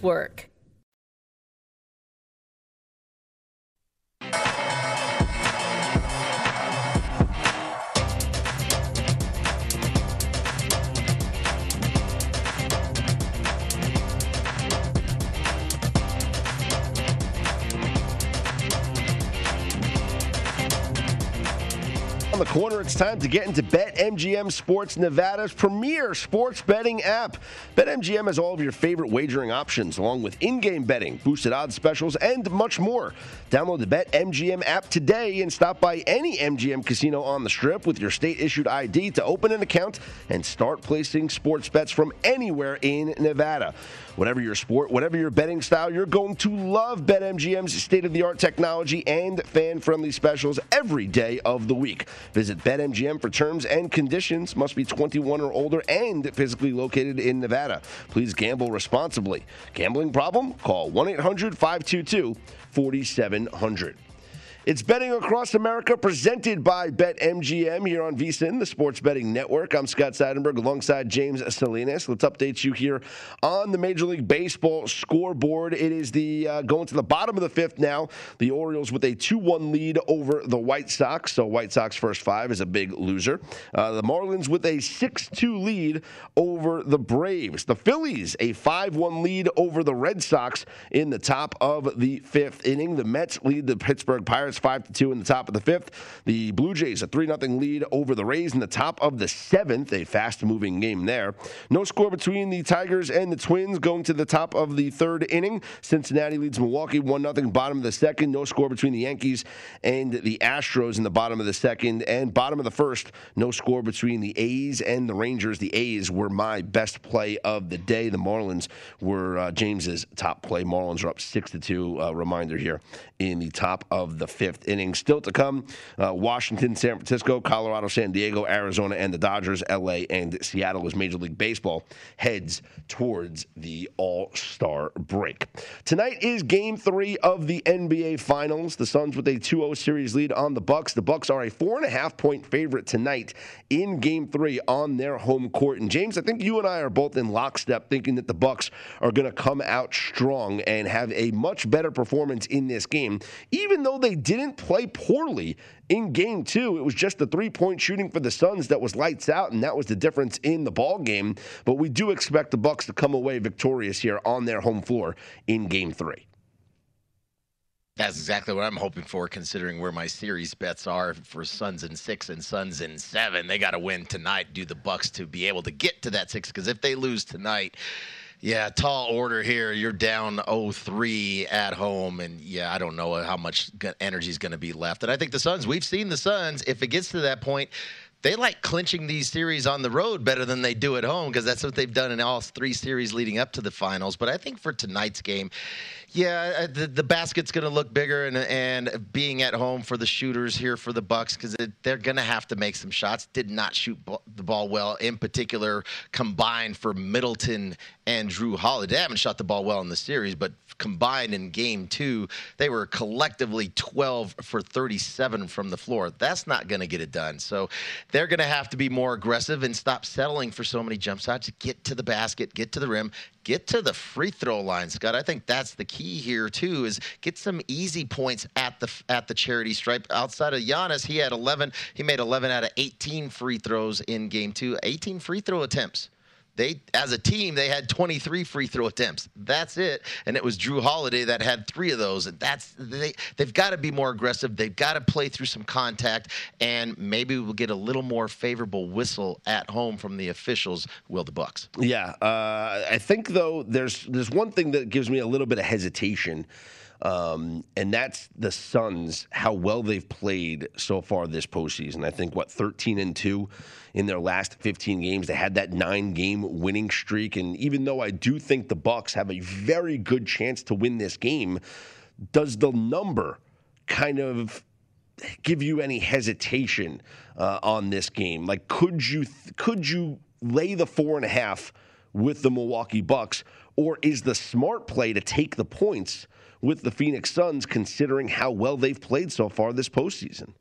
Speaker 6: work.
Speaker 4: The corner. It's time to get into BetMGM Sports Nevada's premier sports betting app. BetMGM has all of your favorite wagering options, along with in game betting, boosted odds specials, and much more. Download the BetMGM app today and stop by any MGM casino on the strip with your state issued ID to open an account and start placing sports bets from anywhere in Nevada. Whatever your sport, whatever your betting style, you're going to love BetMGM's state of the art technology and fan friendly specials every day of the week. Visit BetMGM for terms and conditions. Must be 21 or older and physically located in Nevada. Please gamble responsibly. Gambling problem? Call 1 800 522 4700. It's Betting Across America presented by BetMGM here on VSIN, the Sports Betting Network. I'm Scott Seidenberg alongside James Salinas. Let's update you here on the Major League Baseball scoreboard. It is the uh, going to the bottom of the fifth now. The Orioles with a 2 1 lead over the White Sox. So, White Sox first five is a big loser. Uh, the Marlins with a 6 2 lead over the Braves. The Phillies a 5 1 lead over the Red Sox in the top of the fifth inning. The Mets lead the Pittsburgh Pirates. Pirates 5 to 2 in the top of the fifth. The Blue Jays a 3 0 lead over the Rays in the top of the seventh. A fast moving game there. No score between the Tigers and the Twins going to the top of the third inning. Cincinnati leads Milwaukee 1 0 bottom of the second. No score between the Yankees and the Astros in the bottom of the second. And bottom of the first, no score between the A's and the Rangers. The A's were my best play of the day. The Marlins were uh, James's top play. Marlins are up 6 to 2. Uh, reminder here in the top of the fifth inning. Still to come uh, Washington, San Francisco, Colorado, San Diego, Arizona, and the Dodgers, LA, and Seattle as Major League Baseball heads towards the All Star break. Tonight is game three of the NBA Finals. The Suns with a 2 0 series lead on the Bucks. The Bucks are a four and a half point favorite tonight in game three on their home court. And James, I think you and I are both in lockstep thinking that the Bucks are going to come out strong and have a much better performance in this game, even though they didn't play poorly in game two. It was just the three point shooting for the Suns that was lights out, and that was the difference in the ball game. But we do expect the Bucks to come away victorious here on their home floor in game three.
Speaker 5: That's exactly what I'm hoping for, considering where my series bets are for Suns in six and Suns in seven. They got to win tonight, do the Bucks to be able to get to that six. Because if they lose tonight, yeah, tall order here. You're down 0-3 at home, and yeah, I don't know how much energy is going to be left. And I think the Suns. We've seen the Suns. If it gets to that point, they like clinching these series on the road better than they do at home because that's what they've done in all three series leading up to the finals. But I think for tonight's game, yeah, uh, the, the basket's going to look bigger, and and being at home for the shooters here for the Bucks because they're going to have to make some shots. Did not shoot the ball well, in particular combined for Middleton and Jrue Holiday. They haven't shot the ball well in the series, but combined in game two, they were collectively 12 for 37 from the floor. That's not going to get it done. So they're going to have to be more aggressive and stop settling for so many jump shots. Get to the basket, get to the rim, get to the free throw line, Scott. I think that's the key here too. Is get some easy points at the at the charity stripe. Outside of Giannis, he had 11. He made 11 out of 18 free throws in game two. 18 free throw attempts they as a team they had 23 free throw attempts. That's it. And it was Jrue Holiday that had three of those. And that's they they've got to be more aggressive. They've got to play through some contact. And maybe we'll get a little more favorable whistle at home from the officials. Will the bucks?
Speaker 4: Yeah uh, i think though there's there's one thing that gives me a little bit of hesitation um, and that's the Suns, how well they've played so far this postseason. I think, what, 13 and 2 in their last 15 games. They had that nine game winning streak. And even though I do think the Bucks have a very good chance to win this game, does the number kind of give you any hesitation uh, on this game? Like, could you could you lay the four and a half with the Milwaukee Bucks, or is the smart play to take the points with the Phoenix Suns, considering how well they've played so far this postseason?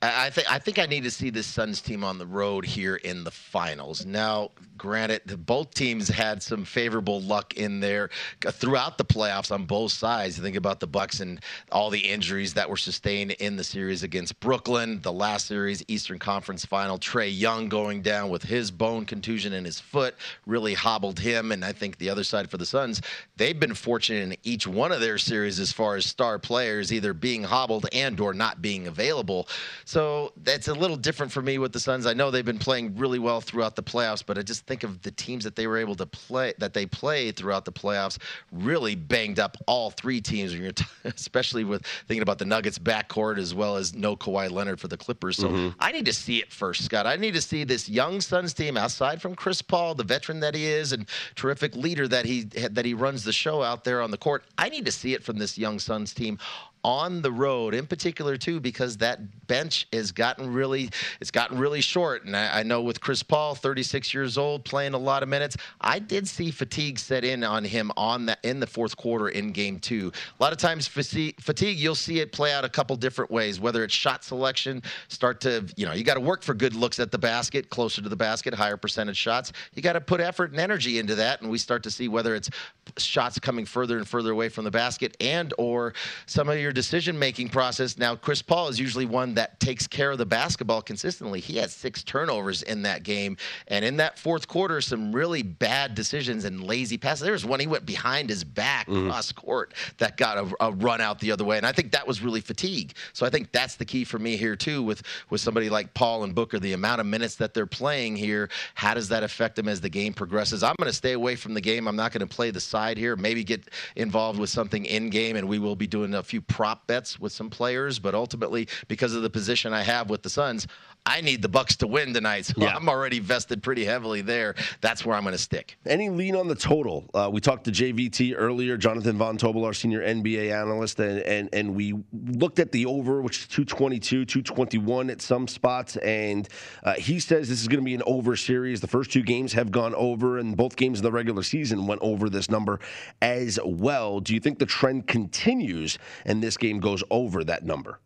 Speaker 5: I think I think I need to see this Suns team on the road here in the finals. Now, granted, both teams had some favorable luck in there uh, throughout the playoffs on both sides. Think about the Bucks and all the injuries that were sustained in the series against Brooklyn, the last series, Eastern Conference Final. Trae Young going down with his bone contusion in his foot really hobbled him. And I think the other side for the Suns, they've been fortunate in each one of their series as far as star players either being hobbled and or not being available. So that's a little different for me with the Suns. I know they've been playing really well throughout the playoffs, but I just think of the teams that they were able to play that they played throughout the playoffs really banged up all three teams. [LAUGHS] Especially with thinking about the Nuggets backcourt as well as no Kawhi Leonard for the Clippers. So mm-hmm. I need to see it first, Scott. I need to see this young Suns team outside from Chris Paul, the veteran that he is and terrific leader that he that he runs the show out there on the court. I need to see it from this young Suns team on the road, in particular too, because that bench has gotten really it's gotten really short. And I, I, know with Chris Paul, 36 years old, playing a lot of minutes, I did see fatigue set in on him on that in the fourth quarter in game two. A lot of times fatigue, fatigue you'll see it play out a couple different ways, whether it's shot selection, start to you know you got to work for good looks at the basket, closer to the basket, higher percentage shots. You got to put effort and energy into that, and we start to see whether it's shots coming further and further away from the basket, and or some of your decision making process. Now, Chris Paul is usually one that takes care of the basketball consistently. He had six turnovers in that game. And in that fourth quarter, some really bad decisions and lazy passes. There was one he went behind his back mm-hmm. cross court that got a, a, run out the other way. And I think that was really fatigue. So I think that's the key for me here, too, with, with somebody like Paul and Booker. The amount of minutes that they're playing here, how does that affect them as the game progresses? I'm going to stay away from the game. I'm not going to play the side here. Maybe get involved with something in game, and we will be doing a few prop bets with some players. But ultimately, because of the position I have with the Suns, I need the Bucks to win tonight. So yeah. [LAUGHS] I'm already vested pretty heavily there. That's where I'm going to stick.
Speaker 4: Any lean on the total? Uh, we talked to JVT earlier, Jonathan Von Tobel, our senior NBA analyst, and, and, and we looked at the over, which is 222, 221 at some spots. And uh, he says this is going to be an over series. The first two games have gone over, and both games of the regular season went over this number as well. Do you think the trend continues and this game goes over that number?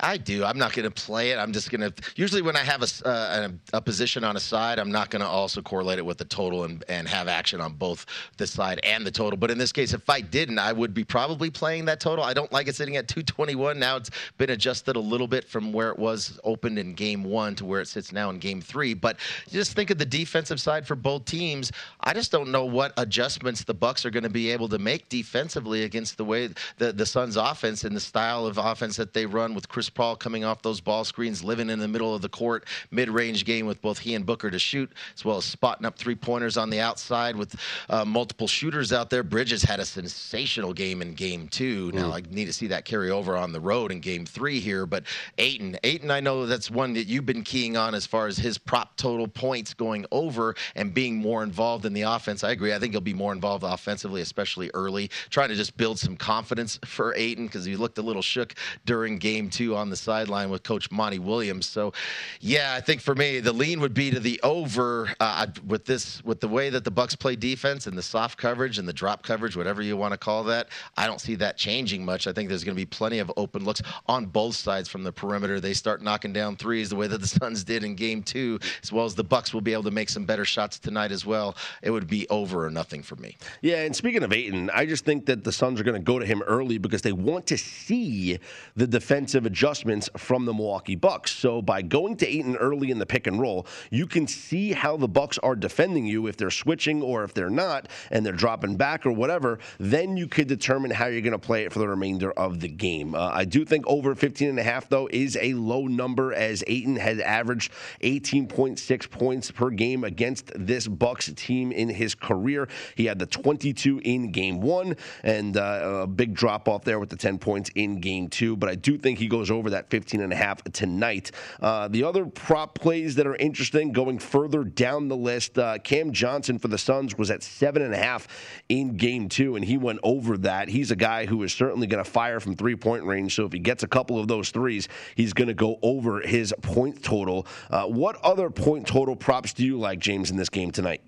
Speaker 5: I do. I'm not going to play it. I'm just going to. Usually, when I have a, uh, a, a, position on a side, I'm not going to also correlate it with the total and, and have action on both the side and the total. But in this case, if I didn't, I would be probably playing that total. I don't like it sitting at 221. Now it's been adjusted a little bit from where it was opened in game one to where it sits now in game three. But just think of the defensive side for both teams. I just don't know what adjustments the Bucks are going to be able to make defensively against the way the the Suns' offense and the style of offense that they run with Chris Chris Paul coming off those ball screens, living in the middle of the court, mid range game with both he and Booker to shoot, as well as spotting up three pointers on the outside with uh, multiple shooters out there. Bridges had a sensational game in game two. Now, mm. I need to see that carry over on the road in game three here. But Ayton, Ayton, I know that's one that you've been keying on as far as his prop total points going over and being more involved in the offense. I agree. I think he'll be more involved offensively, especially early, trying to just build some confidence for Ayton because he looked a little shook during game two on the sideline with Coach Monty Williams. So, yeah, I think for me the lean would be to the over uh, with this with the way that the Bucks play defense and the soft coverage and the drop coverage, whatever you want to call that. I don't see that changing much. I think there's going to be plenty of open looks on both sides from the perimeter. They start knocking down threes the way that the [LAUGHS] Suns did in Game Two, as well as the Bucks will be able to make some better shots tonight as well. It would be over or nothing for me.
Speaker 4: Yeah, and speaking of Ayton, I just think that the Suns are going to go to him early because they want to see the defensive adjustment adjustments from the Milwaukee Bucks. So by going to Ayton early in the pick and roll, you can see how the Bucks are defending you if they're switching or if they're not and they're dropping back or whatever. Then you could determine how you're going to play it for the remainder of the game. Uh, I do think over 15 and a half though is a low number as Ayton has averaged 18.6 points per game against this Bucks team in his career. He had the 22 in game one and uh, a big drop off there with the 10 points in game two. But I do think he goes over that 15 and a half tonight. Uh, the other prop plays that are interesting going further down the list, uh, Cam Johnson for the Suns was at seven and a half in game two, and he went over that. He's a guy who is certainly going to fire from three point range. So if he gets a couple of those threes, he's going to go over his point total. Uh, what other point total props do you like, James, in this game tonight?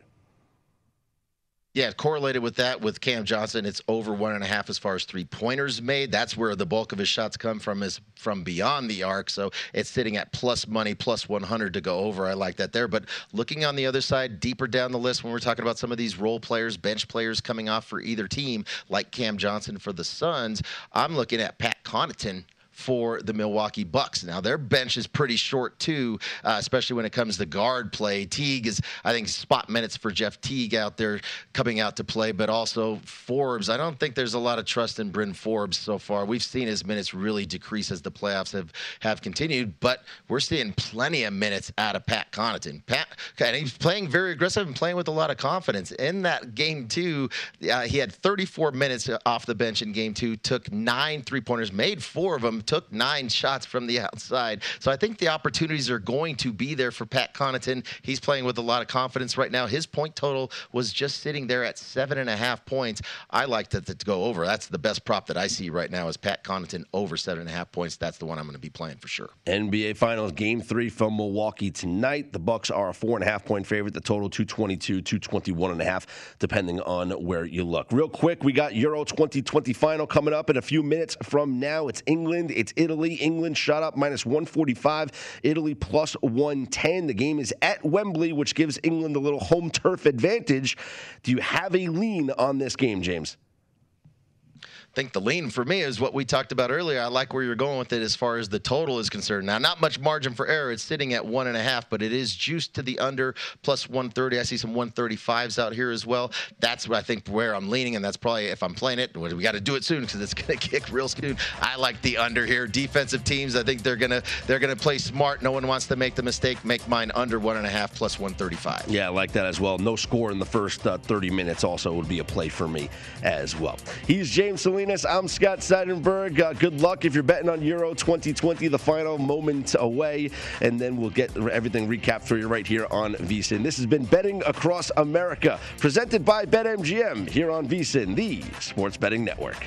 Speaker 5: Yeah, correlated with that with Cam Johnson, it's over one and a half as far as three pointers made. That's where the bulk of his shots come from is from beyond the arc. So it's sitting at plus money, plus 100 to go over. I like that there. But looking on the other side, deeper down the list, when we're talking about some of these role players, bench players coming off for either team, like Cam Johnson for the Suns, I'm looking at Pat Connaughton for the Milwaukee Bucks. Now their bench is pretty short too, uh, especially when it comes to guard play. Teague is, I think, spot minutes for Jeff Teague out there coming out to play, but also Forbes. I don't think there's a lot of trust in Bryn Forbes so far. We've seen his minutes really decrease as the playoffs have have continued, but we're seeing plenty of minutes out of Pat Connaughton. Pat, and he's playing very aggressive and playing with a lot of confidence. In that game two, uh, he had 34 minutes off the bench in game two, took nine three pointers, made four of them took nine shots from the outside. So I think the opportunities are going to be there for Pat Connaughton. He's playing with a lot of confidence right now. His point total was just sitting there at seven and a half points. I like that to go over. That's the best prop that I see right now is Pat Connaughton over seven and a half points. That's the one I'm going to be playing for sure.
Speaker 4: NBA Finals Game Three from Milwaukee tonight. The Bucks are a four and a half point favorite. The total 222, 221 and a half, depending on where you look. Real quick, we got Euro 2020 final coming up in a few minutes from now. It's England. It's Italy. England shot up minus 145. Italy plus 110. The game is at Wembley, which gives England a little home turf advantage. Do you have a lean on this game, James?
Speaker 5: Think the lean for me is what we talked about earlier. I like where you're going with it as far as the total is concerned. Now, not much margin for error. It's sitting at one and a half, but it is juiced to the under plus 130. I see some 135s out here as well. That's what I think where I'm leaning, and that's probably if I'm playing it. We got to do it soon because it's going to kick real soon. I like the under here. Defensive teams, I think they're gonna they're gonna play smart. No one wants to make the mistake. Make mine under one and a half plus 135.
Speaker 4: Yeah, I like that as well. No score in the first uh, 30 minutes also would be a play for me as well. He's James I'm Scott Seidenberg. Uh, good luck if you're betting on Euro 2020, the final moment away, and then we'll get everything recapped for you right here on VSIN. This has been Betting Across America, presented by BetMGM here on VSIN, the Sports Betting Network.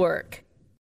Speaker 6: Network.